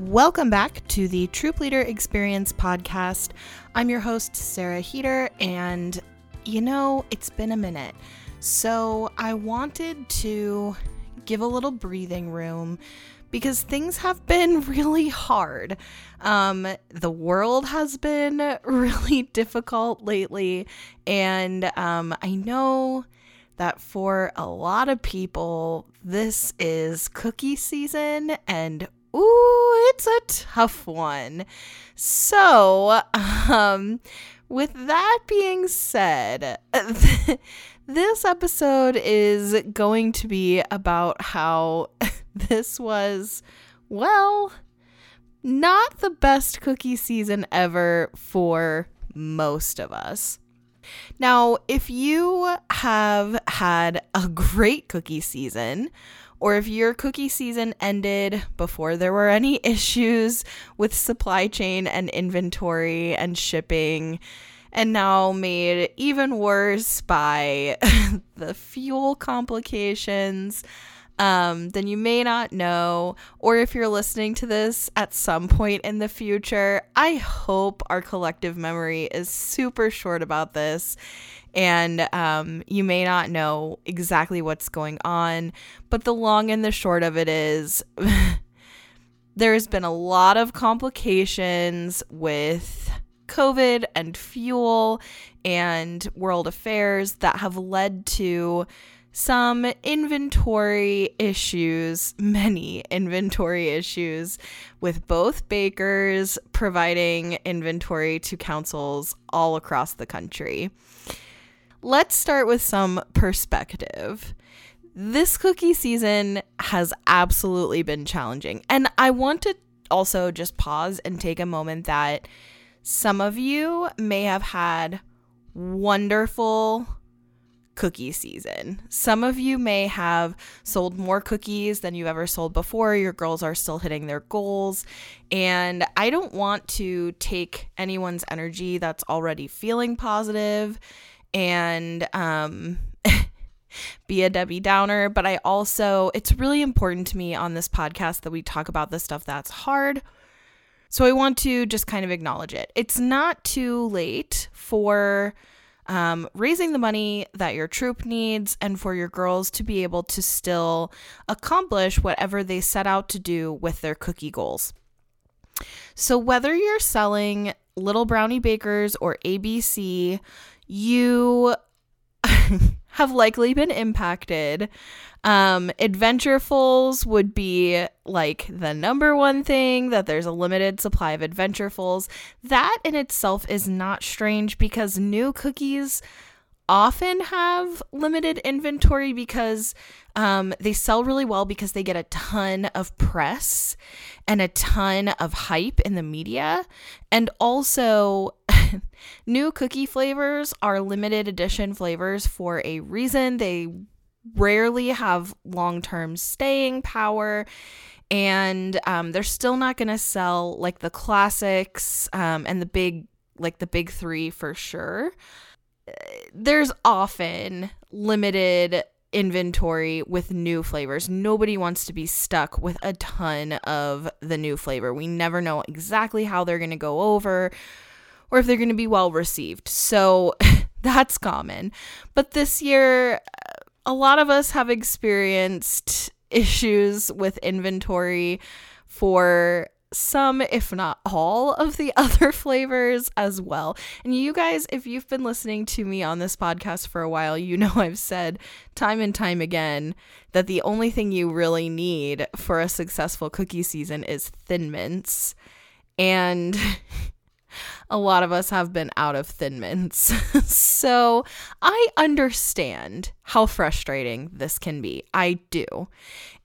Welcome back to the Troop Leader Experience podcast. I'm your host, Sarah Heater, and you know, it's been a minute. So I wanted to give a little breathing room because things have been really hard. Um, the world has been really difficult lately, and um, I know that for a lot of people, this is cookie season, and ooh, it's a tough one. So, um, with that being said, this episode is going to be about how this was, well, not the best cookie season ever for most of us. Now, if you have had a great cookie season, or if your cookie season ended before there were any issues with supply chain and inventory and shipping, and now made even worse by the fuel complications, um, then you may not know. Or if you're listening to this at some point in the future, I hope our collective memory is super short about this and um, you may not know exactly what's going on. But the long and the short of it is there's been a lot of complications with COVID and fuel and world affairs that have led to some inventory issues, many inventory issues with both bakers providing inventory to councils all across the country let's start with some perspective. This cookie season has absolutely been challenging. And I want to also just pause and take a moment that some of you may have had wonderful cookie season. Some of you may have sold more cookies than you've ever sold before. Your girls are still hitting their goals. And I don't want to take anyone's energy that's already feeling positive and um, be a Debbie Downer, but I also, it's really important to me on this podcast that we talk about the stuff that's hard. So I want to just kind of acknowledge it. It's not too late for um, raising the money that your troop needs and for your girls to be able to still accomplish whatever they set out to do with their cookie goals. So, whether you're selling Little Brownie Bakers or ABC, you have likely been impacted. Um, Adventurefuls would be like the number one thing that there's a limited supply of Adventurefuls. That in itself is not strange because new cookies often have limited inventory because um, they sell really well because they get a ton of press and a ton of hype in the media. And also, new cookie flavors are limited edition flavors for a reason. They rarely have long term staying power. And um, they're still not going to sell like the classics um, and the big, like the big three for sure there's often limited inventory with new flavors. Nobody wants to be stuck with a ton of the new flavor. We never know exactly how they're going to go over or if they're going to be well received. So that's common. But this year, a lot of us have experienced issues with inventory for some, if not all, of the other flavors as well. And you guys, if you've been listening to me on this podcast for a while, you know I've said time and time again that the only thing you really need for a successful cookie season is thin mints. And a lot of us have been out of thin mints. so I understand how frustrating this can be. I do.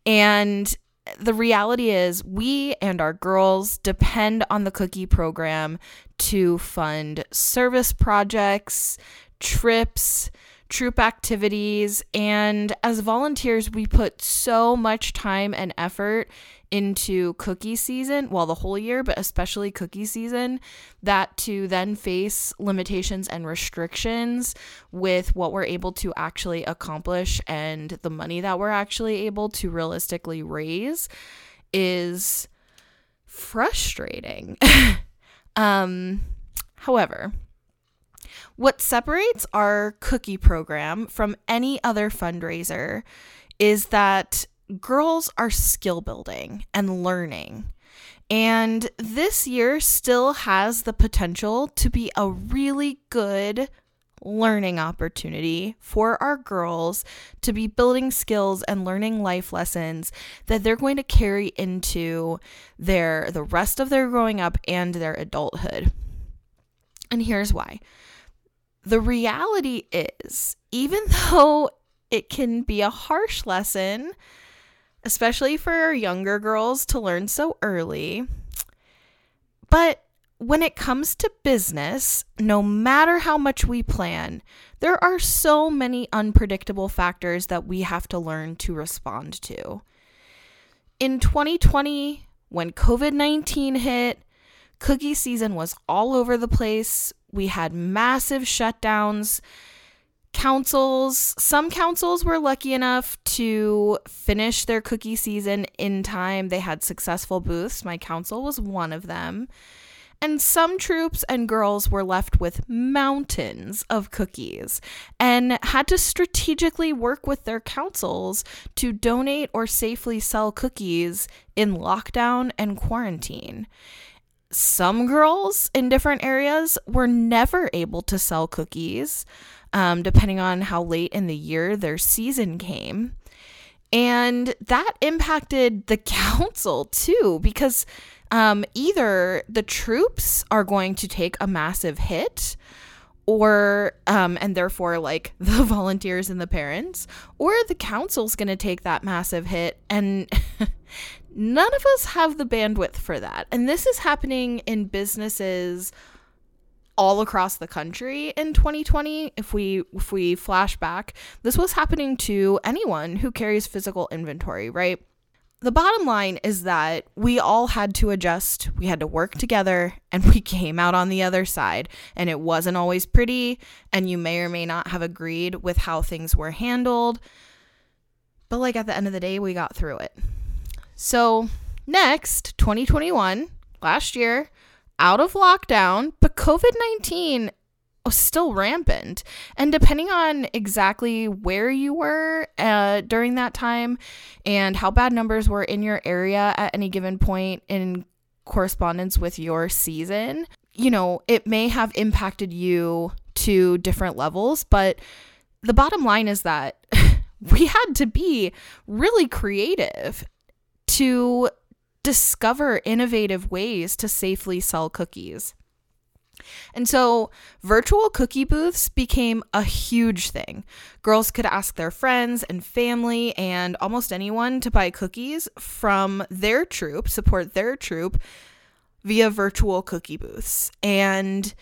And the reality is, we and our girls depend on the cookie program to fund service projects, trips, troop activities, and as volunteers, we put so much time and effort into cookie season, well, the whole year, but especially cookie season, that to then face limitations and restrictions with what we're able to actually accomplish and the money that we're actually able to realistically raise is frustrating. um, however, what separates our cookie program from any other fundraiser is that girls are skill building and learning. And this year still has the potential to be a really good learning opportunity for our girls to be building skills and learning life lessons that they're going to carry into their the rest of their growing up and their adulthood. And here's why. The reality is, even though it can be a harsh lesson, especially for younger girls to learn so early. But when it comes to business, no matter how much we plan, there are so many unpredictable factors that we have to learn to respond to. In 2020, when COVID 19 hit, cookie season was all over the place. We had massive shutdowns councils, some councils were lucky enough to finish their cookie season in time. They had successful booths. My council was one of them. And some troops and girls were left with mountains of cookies and had to strategically work with their councils to donate or safely sell cookies in lockdown and quarantine. Some girls in different areas were never able to sell cookies um, depending on how late in the year their season came. And that impacted the council too, because um, either the troops are going to take a massive hit, or, um, and therefore, like the volunteers and the parents, or the council's going to take that massive hit. And none of us have the bandwidth for that. And this is happening in businesses all across the country in 2020 if we if we flash back this was happening to anyone who carries physical inventory right? The bottom line is that we all had to adjust we had to work together and we came out on the other side and it wasn't always pretty and you may or may not have agreed with how things were handled but like at the end of the day we got through it. So next 2021 last year out of lockdown, but COVID 19 was still rampant. And depending on exactly where you were uh, during that time and how bad numbers were in your area at any given point in correspondence with your season, you know, it may have impacted you to different levels. But the bottom line is that we had to be really creative to discover innovative ways to safely sell cookies. And so virtual cookie booths became a huge thing. Girls could ask their friends and family and almost anyone to buy cookies from their troop, support their troop via virtual cookie booths. And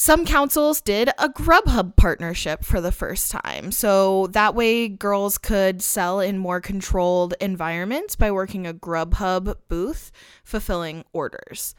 some councils did a Grubhub partnership for the first time. So that way, girls could sell in more controlled environments by working a Grubhub booth, fulfilling orders.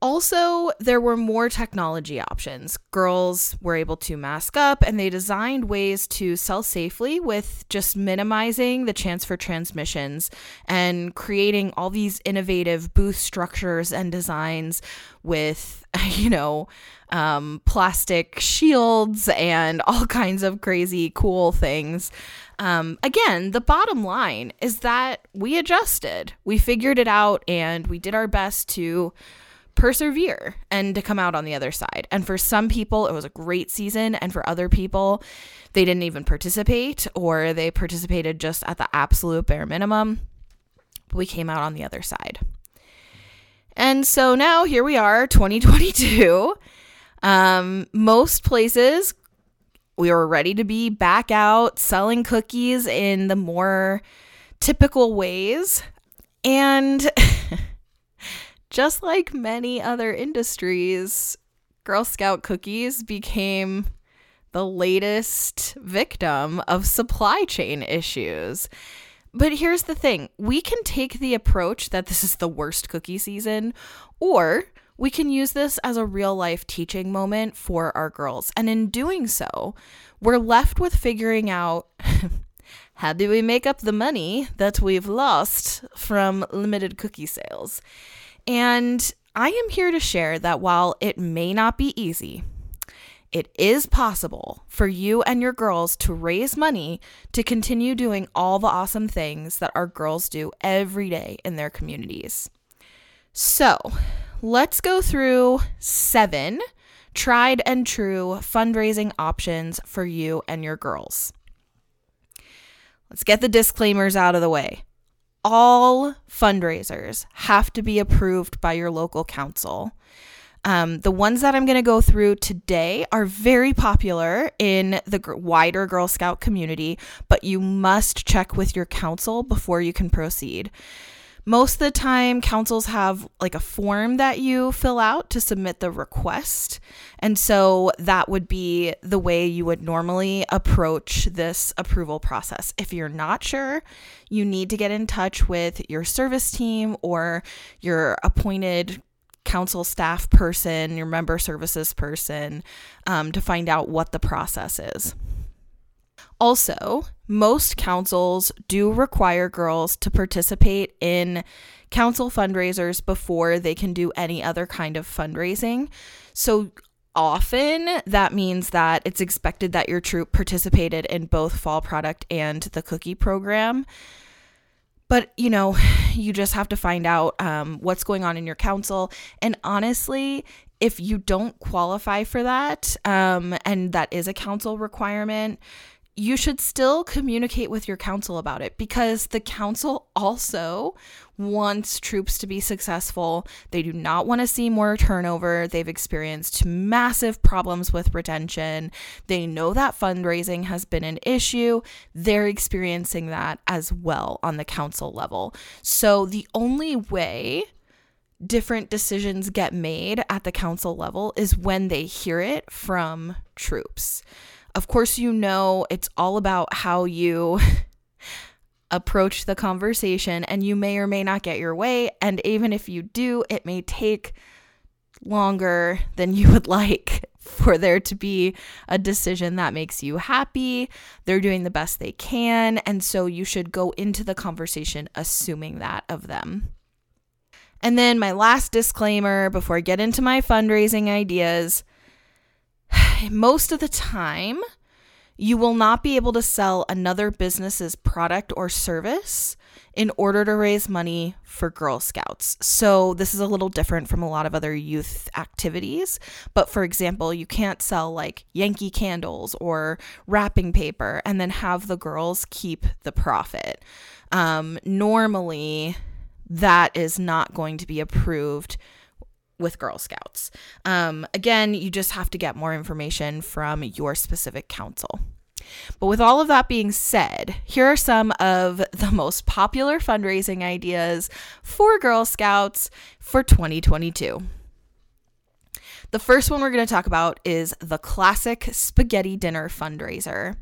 Also, there were more technology options. Girls were able to mask up, and they designed ways to sell safely with just minimizing the chance for transmissions and creating all these innovative booth structures and designs with, you know, um, plastic shields and all kinds of crazy cool things. Um, again, the bottom line is that we adjusted, we figured it out, and we did our best to persevere and to come out on the other side. And for some people, it was a great season, and for other people, they didn't even participate or they participated just at the absolute bare minimum. we came out on the other side. And so now here we are, 2022. Um, most places we were ready to be back out selling cookies in the more typical ways. And just like many other industries, Girl Scout cookies became the latest victim of supply chain issues. But here's the thing we can take the approach that this is the worst cookie season, or we can use this as a real life teaching moment for our girls. And in doing so, we're left with figuring out how do we make up the money that we've lost from limited cookie sales. And I am here to share that while it may not be easy, it is possible for you and your girls to raise money to continue doing all the awesome things that our girls do every day in their communities. So, let's go through seven tried and true fundraising options for you and your girls. Let's get the disclaimers out of the way. All fundraisers have to be approved by your local council. Um, the ones that I'm going to go through today are very popular in the wider Girl Scout community, but you must check with your council before you can proceed. Most of the time, councils have like a form that you fill out to submit the request. And so that would be the way you would normally approach this approval process. If you're not sure, you need to get in touch with your service team or your appointed council staff person, your member services person, um, to find out what the process is. Also, most councils do require girls to participate in council fundraisers before they can do any other kind of fundraising. So, often that means that it's expected that your troop participated in both fall product and the cookie program. But, you know, you just have to find out um, what's going on in your council. And honestly, if you don't qualify for that, um, and that is a council requirement, you should still communicate with your council about it because the council also wants troops to be successful. They do not want to see more turnover. They've experienced massive problems with retention. They know that fundraising has been an issue. They're experiencing that as well on the council level. So the only way different decisions get made at the council level is when they hear it from troops. Of course, you know it's all about how you approach the conversation, and you may or may not get your way. And even if you do, it may take longer than you would like for there to be a decision that makes you happy. They're doing the best they can. And so you should go into the conversation assuming that of them. And then my last disclaimer before I get into my fundraising ideas most of the time, you will not be able to sell another business's product or service in order to raise money for Girl Scouts. So, this is a little different from a lot of other youth activities. But for example, you can't sell like Yankee candles or wrapping paper and then have the girls keep the profit. Um, normally, that is not going to be approved with Girl Scouts. Um, again, you just have to get more information from your specific council. But with all of that being said, here are some of the most popular fundraising ideas for Girl Scouts for 2022. The first one we're going to talk about is the classic spaghetti dinner fundraiser.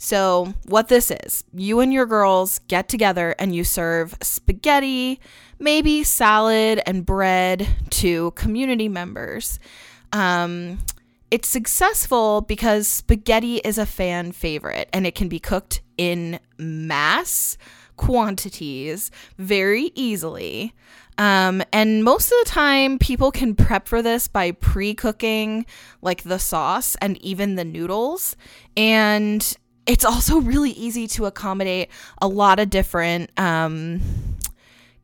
So, what this is, you and your girls get together and you serve spaghetti, maybe salad and bread to community members. Um, it's successful because spaghetti is a fan favorite and it can be cooked in mass quantities very easily. Um, and most of the time, people can prep for this by pre cooking, like the sauce and even the noodles. And it's also really easy to accommodate a lot of different um,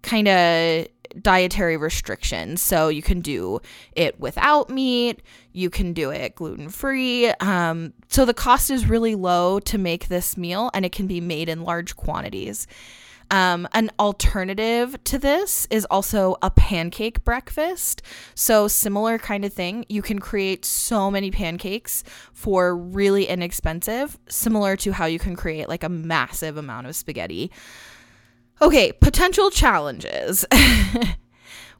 kind of dietary restrictions. So you can do it without meat, you can do it gluten free. Um, so the cost is really low to make this meal and it can be made in large quantities. Um, an alternative to this is also a pancake breakfast. So, similar kind of thing. You can create so many pancakes for really inexpensive, similar to how you can create like a massive amount of spaghetti. Okay, potential challenges.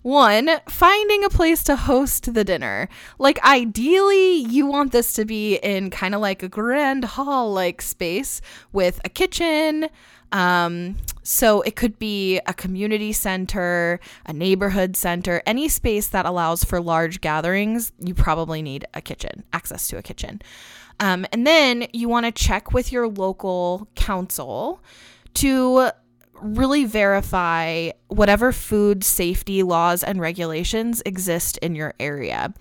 One, finding a place to host the dinner. Like, ideally, you want this to be in kind of like a grand hall like space with a kitchen, um, so it could be a community center, a neighborhood center, any space that allows for large gatherings. You probably need a kitchen, access to a kitchen. Um, and then you want to check with your local council to really verify whatever food safety laws and regulations exist in your area.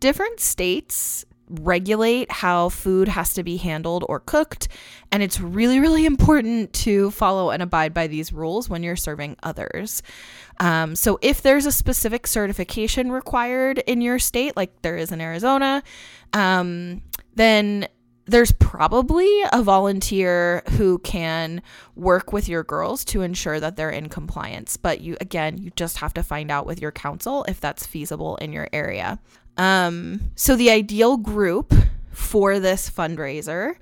Different states regulate how food has to be handled or cooked, and it's really, really important to follow and abide by these rules when you're serving others. Um, so, if there's a specific certification required in your state, like there is in Arizona, um, then there's probably a volunteer who can work with your girls to ensure that they're in compliance. But you, again, you just have to find out with your council if that's feasible in your area. Um, so, the ideal group for this fundraiser.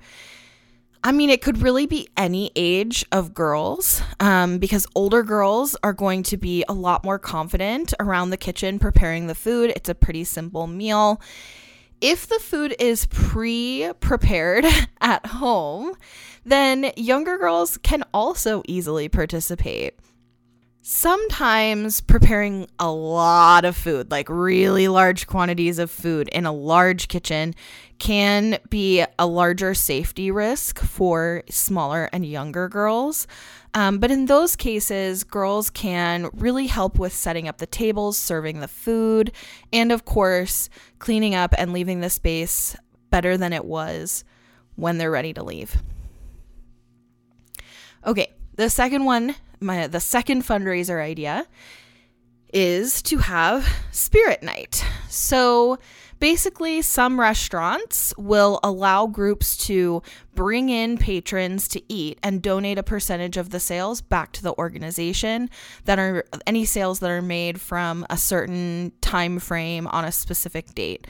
I mean, it could really be any age of girls um, because older girls are going to be a lot more confident around the kitchen preparing the food. It's a pretty simple meal if the food is pre prepared at home, then younger girls can also easily participate. Sometimes preparing a lot of food, like really large quantities of food in a large kitchen, can be a larger safety risk for smaller and younger girls. Um, but in those cases, girls can really help with setting up the tables, serving the food, and of course, cleaning up and leaving the space better than it was when they're ready to leave. Okay, the second one my the second fundraiser idea is to have spirit night. So basically some restaurants will allow groups to bring in patrons to eat and donate a percentage of the sales back to the organization that are any sales that are made from a certain time frame on a specific date.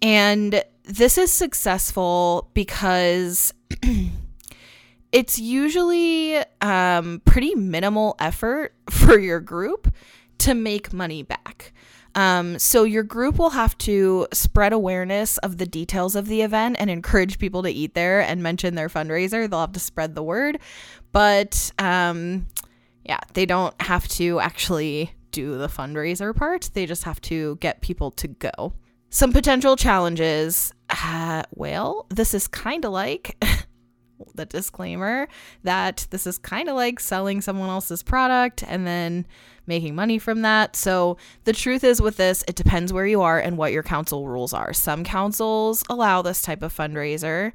And this is successful because it's usually um, pretty minimal effort for your group to make money back. Um, so your group will have to spread awareness of the details of the event and encourage people to eat there and mention their fundraiser. They'll have to spread the word, but um, yeah, they don't have to actually do the fundraiser part. They just have to get people to go. Some potential challenges. Uh, well, this is kind of like the disclaimer that this is kind of like selling someone else's product and then making money from that. So, the truth is with this, it depends where you are and what your council rules are. Some councils allow this type of fundraiser.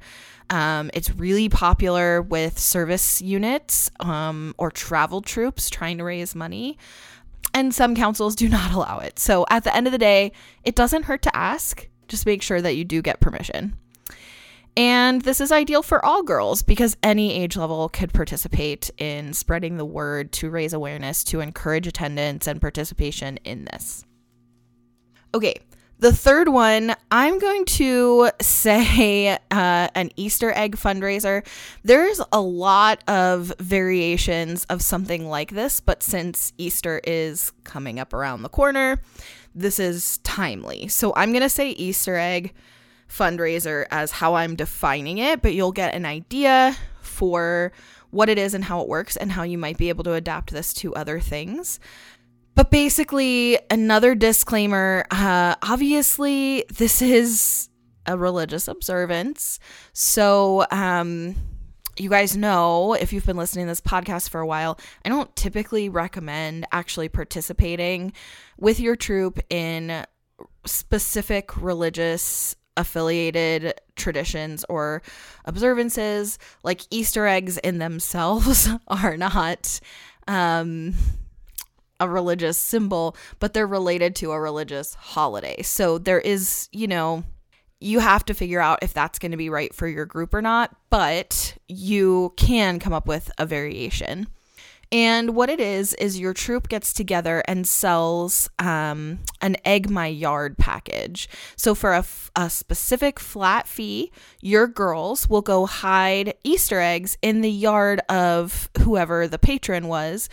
Um, it's really popular with service units um, or travel troops trying to raise money. And some councils do not allow it. So, at the end of the day, it doesn't hurt to ask. Just make sure that you do get permission. And this is ideal for all girls because any age level could participate in spreading the word to raise awareness, to encourage attendance and participation in this. Okay, the third one, I'm going to say uh, an Easter egg fundraiser. There's a lot of variations of something like this, but since Easter is coming up around the corner, this is timely. So I'm going to say Easter egg fundraiser as how I'm defining it, but you'll get an idea for what it is and how it works and how you might be able to adapt this to other things. But basically, another disclaimer uh, obviously, this is a religious observance. So, um, you guys know if you've been listening to this podcast for a while, I don't typically recommend actually participating with your troop in specific religious affiliated traditions or observances like easter eggs in themselves are not um a religious symbol but they're related to a religious holiday. So there is you know you have to figure out if that's going to be right for your group or not but you can come up with a variation and what it is, is your troop gets together and sells um, an Egg My Yard package. So, for a, f- a specific flat fee, your girls will go hide Easter eggs in the yard of whoever the patron was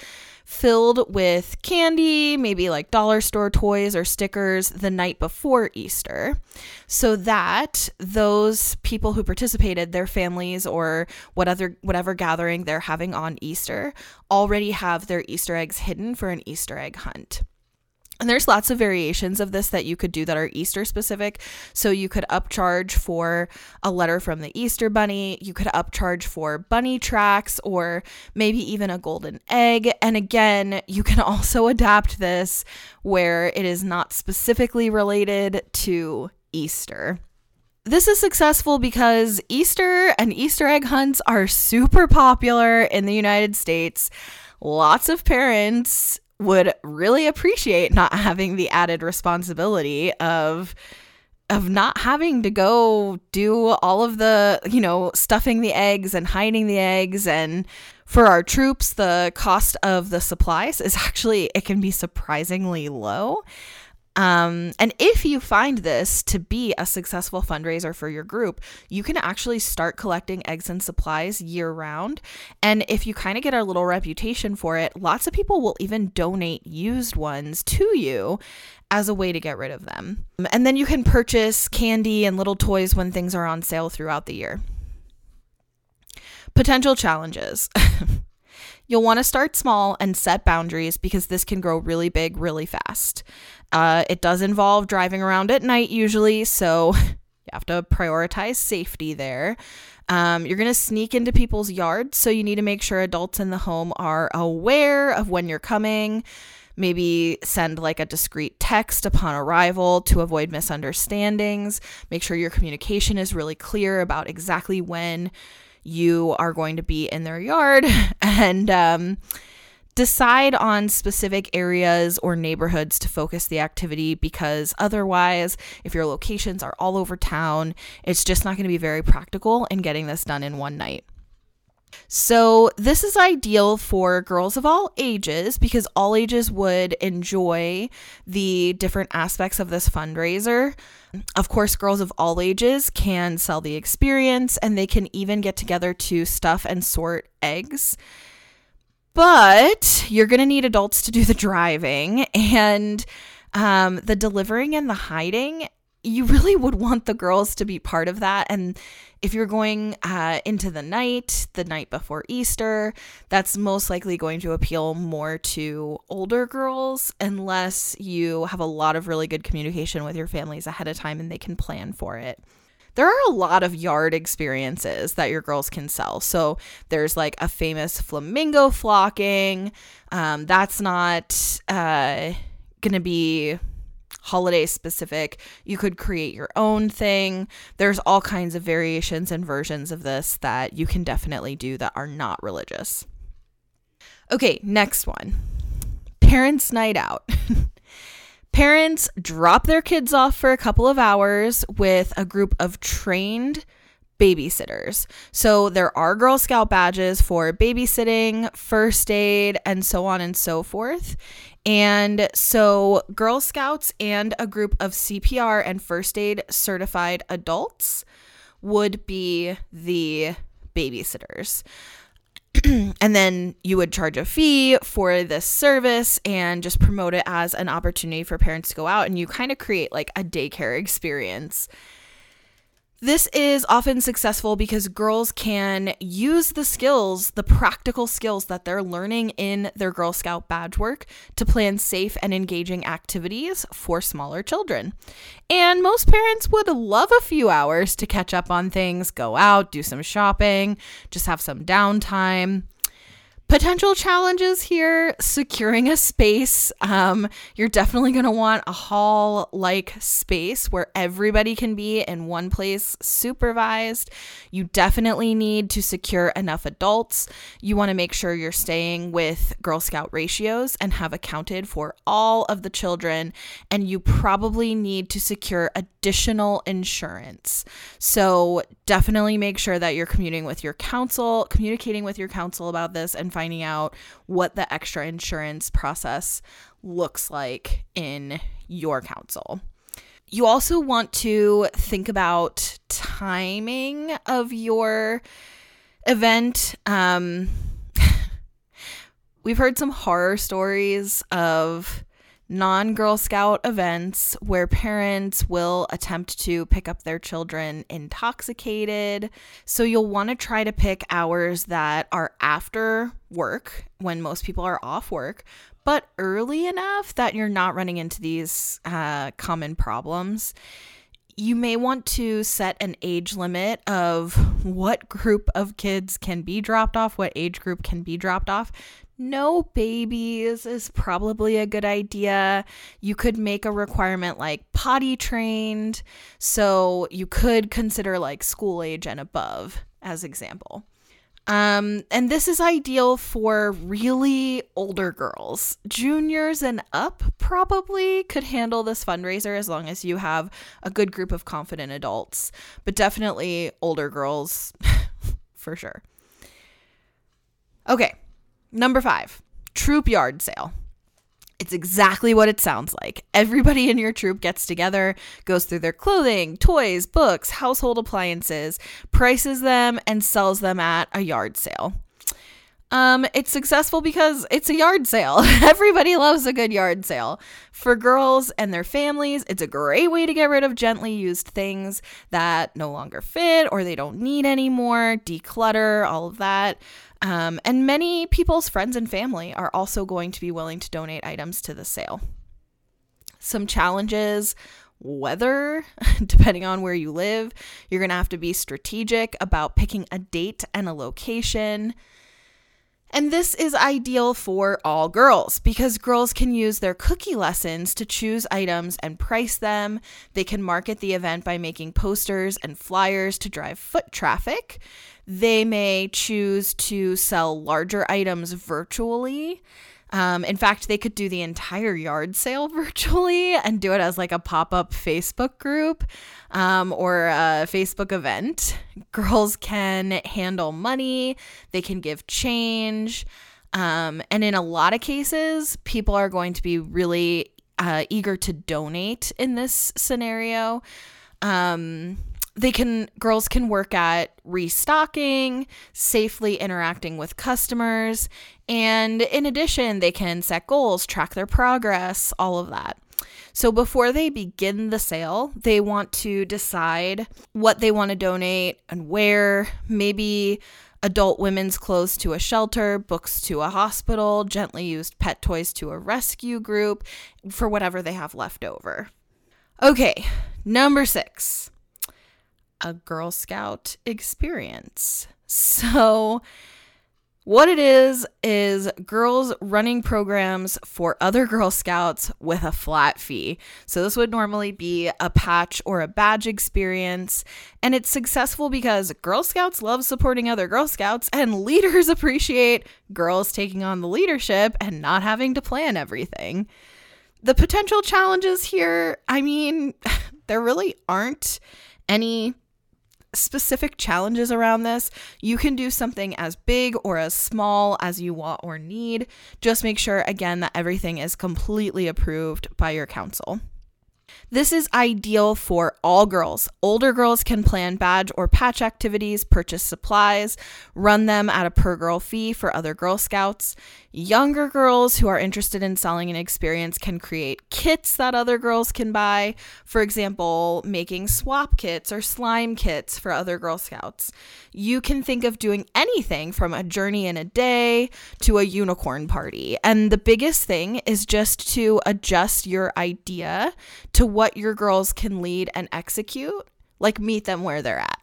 filled with candy, maybe like dollar store toys or stickers the night before Easter, so that those people who participated, their families or what other whatever gathering they're having on Easter, already have their Easter eggs hidden for an Easter egg hunt. And there's lots of variations of this that you could do that are Easter specific. So you could upcharge for a letter from the Easter bunny. You could upcharge for bunny tracks or maybe even a golden egg. And again, you can also adapt this where it is not specifically related to Easter. This is successful because Easter and Easter egg hunts are super popular in the United States. Lots of parents would really appreciate not having the added responsibility of of not having to go do all of the, you know, stuffing the eggs and hiding the eggs and for our troops the cost of the supplies is actually it can be surprisingly low. Um, and if you find this to be a successful fundraiser for your group, you can actually start collecting eggs and supplies year round. And if you kind of get a little reputation for it, lots of people will even donate used ones to you as a way to get rid of them. And then you can purchase candy and little toys when things are on sale throughout the year. Potential challenges. You'll want to start small and set boundaries because this can grow really big really fast. Uh, it does involve driving around at night usually, so you have to prioritize safety there. Um, you're going to sneak into people's yards, so you need to make sure adults in the home are aware of when you're coming. Maybe send like a discreet text upon arrival to avoid misunderstandings. Make sure your communication is really clear about exactly when you are going to be in their yard and um, decide on specific areas or neighborhoods to focus the activity because otherwise, if your locations are all over town, it's just not going to be very practical in getting this done in one night. So, this is ideal for girls of all ages because all ages would enjoy the different aspects of this fundraiser. Of course, girls of all ages can sell the experience and they can even get together to stuff and sort eggs. But you're going to need adults to do the driving and um, the delivering and the hiding. You really would want the girls to be part of that. And if you're going uh, into the night, the night before Easter, that's most likely going to appeal more to older girls unless you have a lot of really good communication with your families ahead of time and they can plan for it there are a lot of yard experiences that your girls can sell. So there's like a famous flamingo flocking. Um, that's not uh, going to be holiday specific. You could create your own thing. There's all kinds of variations and versions of this that you can definitely do that are not religious. Okay, next one Parents' Night Out. Parents drop their kids off for a couple of hours with a group of trained babysitters. So there are Girl Scout badges for babysitting, first aid, and so on and so forth. And so Girl Scouts and a group of CPR and first aid certified adults would be the babysitters. and then you would charge a fee for this service and just promote it as an opportunity for parents to go out and you kind of create like a daycare experience this is often successful because girls can use the skills, the practical skills that they're learning in their Girl Scout badge work to plan safe and engaging activities for smaller children. And most parents would love a few hours to catch up on things, go out, do some shopping, just have some downtime. Potential challenges here securing a space. Um, you're definitely going to want a hall like space where everybody can be in one place supervised. You definitely need to secure enough adults. You want to make sure you're staying with Girl Scout ratios and have accounted for all of the children. And you probably need to secure additional insurance. So definitely make sure that you're commuting with your council, communicating with your council about this and finding out what the extra insurance process looks like in your council. You also want to think about timing of your event. Um, we've heard some horror stories of non Girl Scout events where parents will attempt to pick up their children intoxicated. So you'll want to try to pick hours that are after work when most people are off work, but early enough that you're not running into these uh, common problems you may want to set an age limit of what group of kids can be dropped off, what age group can be dropped off. No babies is probably a good idea. You could make a requirement like potty trained. So you could consider like school age and above as example. Um, and this is ideal for really older girls. Juniors and up probably could handle this fundraiser as long as you have a good group of confident adults, but definitely older girls for sure. Okay, number five troop yard sale. It's exactly what it sounds like. Everybody in your troop gets together, goes through their clothing, toys, books, household appliances, prices them, and sells them at a yard sale. Um, it's successful because it's a yard sale. Everybody loves a good yard sale. For girls and their families, it's a great way to get rid of gently used things that no longer fit or they don't need anymore, declutter, all of that. Um, and many people's friends and family are also going to be willing to donate items to the sale. Some challenges weather, depending on where you live. You're going to have to be strategic about picking a date and a location. And this is ideal for all girls because girls can use their cookie lessons to choose items and price them. They can market the event by making posters and flyers to drive foot traffic. They may choose to sell larger items virtually. Um, in fact, they could do the entire yard sale virtually and do it as like a pop up Facebook group um, or a Facebook event. Girls can handle money, they can give change. Um, and in a lot of cases, people are going to be really uh, eager to donate in this scenario. Um, they can girls can work at restocking, safely interacting with customers, and in addition, they can set goals, track their progress, all of that. So before they begin the sale, they want to decide what they want to donate and where, maybe adult women's clothes to a shelter, books to a hospital, gently used pet toys to a rescue group, for whatever they have left over. Okay, number six a Girl Scout experience. So, what it is, is girls running programs for other Girl Scouts with a flat fee. So, this would normally be a patch or a badge experience. And it's successful because Girl Scouts love supporting other Girl Scouts, and leaders appreciate girls taking on the leadership and not having to plan everything. The potential challenges here, I mean, there really aren't any specific challenges around this. You can do something as big or as small as you want or need. Just make sure, again, that everything is completely approved by your council. This is ideal for all girls. Older girls can plan badge or patch activities, purchase supplies, run them at a per girl fee for other Girl Scouts. Younger girls who are interested in selling an experience can create kits that other girls can buy. For example, making swap kits or slime kits for other Girl Scouts. You can think of doing anything from a journey in a day to a unicorn party. And the biggest thing is just to adjust your idea to what your girls can lead and execute, like meet them where they're at.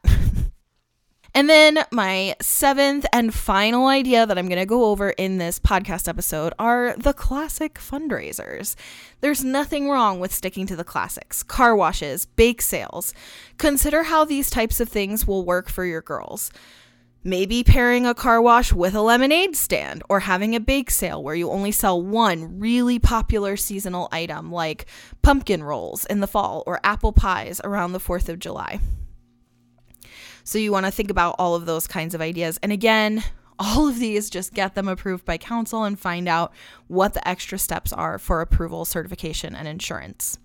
And then my seventh and final idea that I'm going to go over in this podcast episode are the classic fundraisers. There's nothing wrong with sticking to the classics car washes, bake sales. Consider how these types of things will work for your girls. Maybe pairing a car wash with a lemonade stand or having a bake sale where you only sell one really popular seasonal item like pumpkin rolls in the fall or apple pies around the 4th of July. So you want to think about all of those kinds of ideas. And again, all of these just get them approved by council and find out what the extra steps are for approval, certification, and insurance.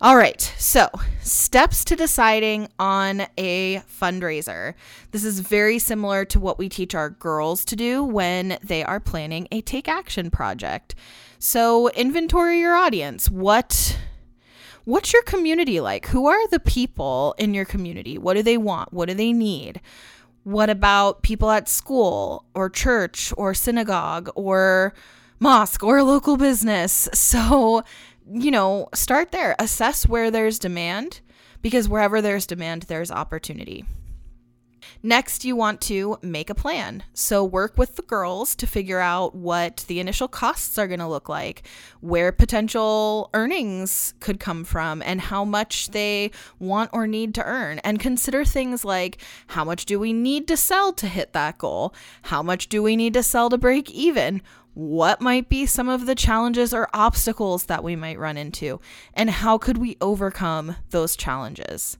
All right, so steps to deciding on a fundraiser. This is very similar to what we teach our girls to do when they are planning a take action project. So, inventory your audience. What what's your community like? Who are the people in your community? What do they want? What do they need? What about people at school or church or synagogue or mosque or local business? So, you know, start there. Assess where there's demand because wherever there's demand, there's opportunity. Next, you want to make a plan. So, work with the girls to figure out what the initial costs are going to look like, where potential earnings could come from, and how much they want or need to earn. And consider things like how much do we need to sell to hit that goal? How much do we need to sell to break even? what might be some of the challenges or obstacles that we might run into, and how could we overcome those challenges.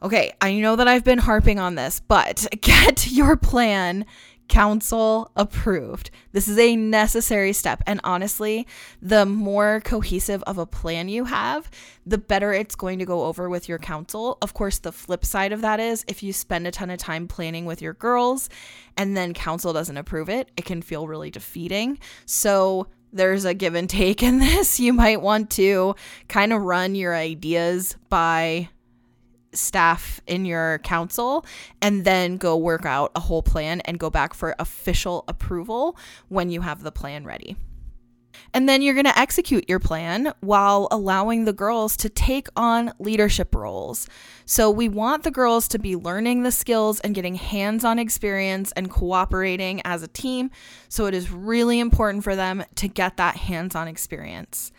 Okay, I know that I've been harping on this, but get your plan council approved. This is a necessary step. And honestly, the more cohesive of a plan you have, the better it's going to go over with your council. Of course, the flip side of that is if you spend a ton of time planning with your girls and then council doesn't approve it, it can feel really defeating. So, there's a give and take in this. You might want to kind of run your ideas by staff in your council and then go work out a whole plan and go back for official approval when you have the plan ready. And then you're going to execute your plan while allowing the girls to take on leadership roles. So, we want the girls to be learning the skills and getting hands on experience and cooperating as a team. So, it is really important for them to get that hands on experience.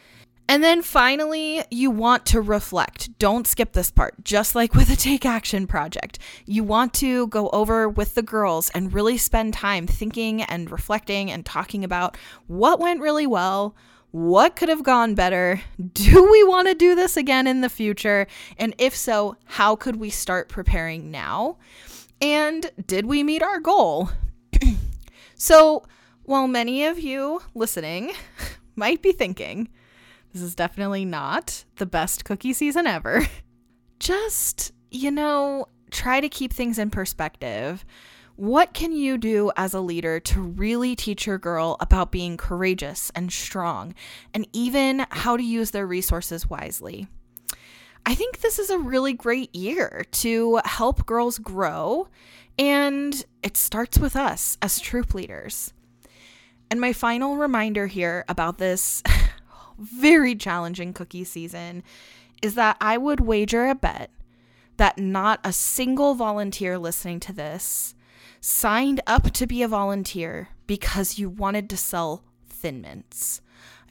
And then finally, you want to reflect. Don't skip this part. Just like with a take action project, you want to go over with the girls and really spend time thinking and reflecting and talking about what went really well, what could have gone better? Do we want to do this again in the future? And if so, how could we start preparing now? And did we meet our goal? so, while many of you listening might be thinking, this is definitely not the best cookie season ever. Just, you know, try to keep things in perspective. What can you do as a leader to really teach your girl about being courageous and strong, and even how to use their resources wisely? I think this is a really great year to help girls grow, and it starts with us as troop leaders. And my final reminder here about this very challenging cookie season is that I would wager a bet that not a single volunteer listening to this signed up to be a volunteer because you wanted to sell thin mints.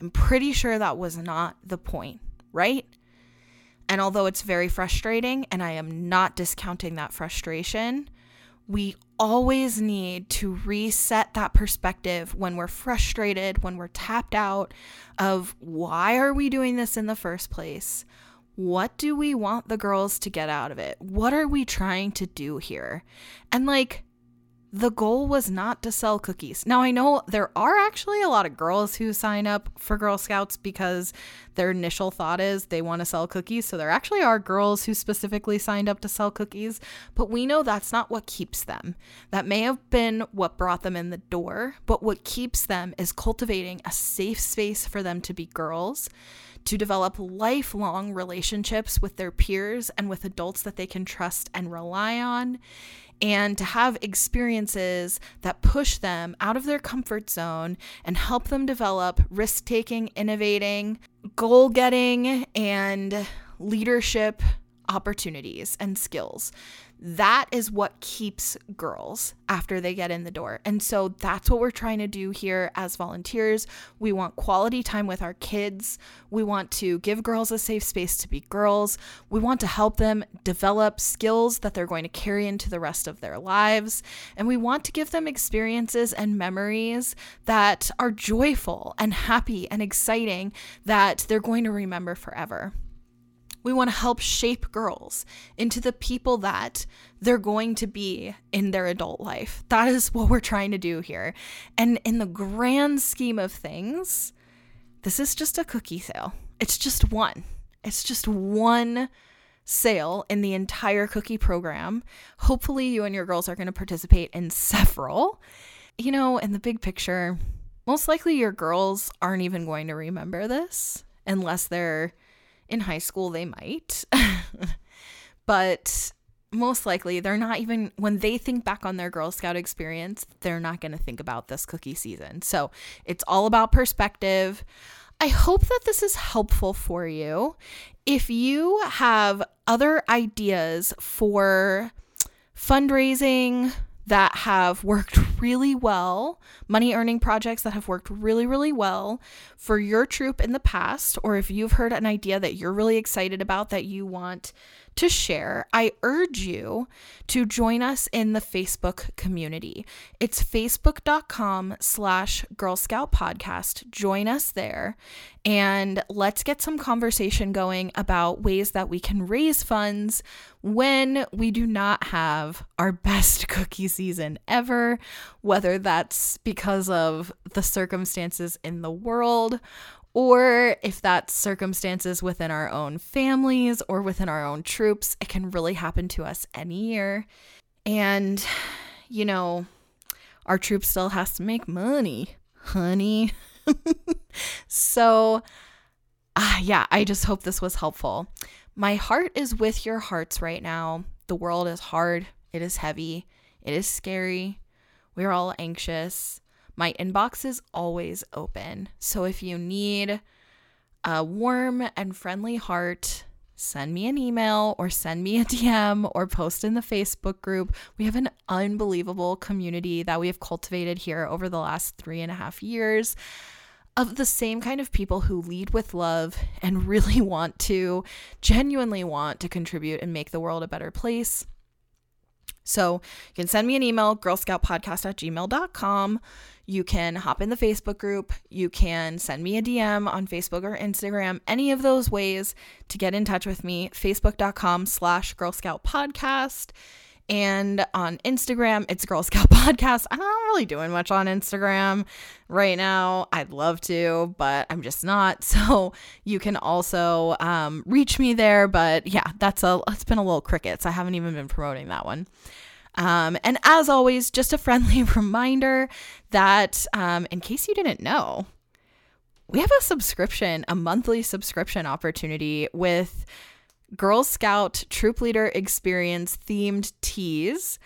I'm pretty sure that was not the point, right? And although it's very frustrating, and I am not discounting that frustration, we always need to reset that perspective when we're frustrated, when we're tapped out of why are we doing this in the first place? What do we want the girls to get out of it? What are we trying to do here? And like the goal was not to sell cookies. Now, I know there are actually a lot of girls who sign up for Girl Scouts because their initial thought is they want to sell cookies. So, there actually are girls who specifically signed up to sell cookies, but we know that's not what keeps them. That may have been what brought them in the door, but what keeps them is cultivating a safe space for them to be girls to develop lifelong relationships with their peers and with adults that they can trust and rely on, and to have experiences that push them out of their comfort zone and help them develop risk taking, innovating, goal getting, and leadership opportunities and skills that is what keeps girls after they get in the door. And so that's what we're trying to do here as volunteers. We want quality time with our kids. We want to give girls a safe space to be girls. We want to help them develop skills that they're going to carry into the rest of their lives. And we want to give them experiences and memories that are joyful and happy and exciting that they're going to remember forever. We want to help shape girls into the people that they're going to be in their adult life. That is what we're trying to do here. And in the grand scheme of things, this is just a cookie sale. It's just one. It's just one sale in the entire cookie program. Hopefully, you and your girls are going to participate in several. You know, in the big picture, most likely your girls aren't even going to remember this unless they're in high school, they might. but most likely they're not even when they think back on their girl scout experience they're not going to think about this cookie season. So it's all about perspective. I hope that this is helpful for you. If you have other ideas for fundraising that have worked really well, money earning projects that have worked really, really well for your troop in the past, or if you've heard an idea that you're really excited about that you want to share, I urge you to join us in the Facebook community. It's facebook.com slash Girl Scout Podcast. Join us there and let's get some conversation going about ways that we can raise funds when we do not have our best cookie season ever, whether that's because of the circumstances in the world or if that's circumstances within our own families or within our own troops, it can really happen to us any year. And, you know, our troop still has to make money, honey. so, uh, yeah, I just hope this was helpful. My heart is with your hearts right now. The world is hard, it is heavy, it is scary. We're all anxious. My inbox is always open. So if you need a warm and friendly heart, send me an email or send me a DM or post in the Facebook group. We have an unbelievable community that we have cultivated here over the last three and a half years of the same kind of people who lead with love and really want to, genuinely want to contribute and make the world a better place. So you can send me an email, girlscoutpodcast at gmail.com. You can hop in the Facebook group. You can send me a DM on Facebook or Instagram. Any of those ways to get in touch with me, facebook.com slash Girl Scout Podcast. And on Instagram, it's Girl Scout Podcast. I'm not really doing much on Instagram right now. I'd love to, but I'm just not. So you can also um, reach me there. But yeah, that's a it's been a little crickets. I haven't even been promoting that one. Um, and as always, just a friendly reminder that um, in case you didn't know, we have a subscription, a monthly subscription opportunity with Girl Scout Troop Leader Experience themed tees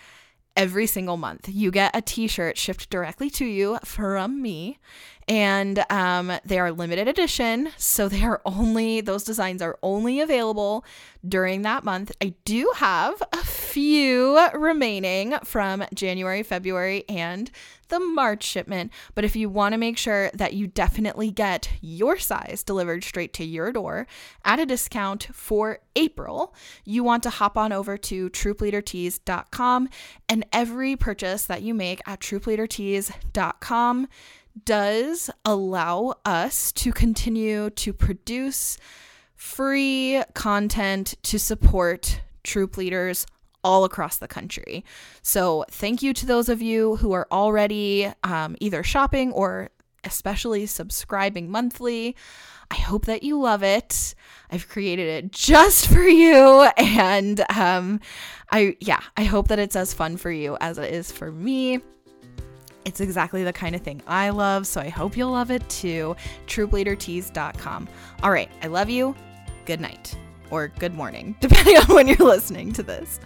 every single month. You get a t shirt shipped directly to you from me. And um, they are limited edition. So they are only, those designs are only available during that month. I do have a few remaining from January, February, and the March shipment. But if you want to make sure that you definitely get your size delivered straight to your door at a discount for April, you want to hop on over to troopleadertees.com and every purchase that you make at troopleadertees.com does allow us to continue to produce free content to support troop leaders all across the country. So, thank you to those of you who are already um, either shopping or especially subscribing monthly. I hope that you love it. I've created it just for you. And um, I, yeah, I hope that it's as fun for you as it is for me. It's exactly the kind of thing I love, so I hope you'll love it too. TroopLeaderTees.com. All right, I love you. Good night or good morning, depending on when you're listening to this.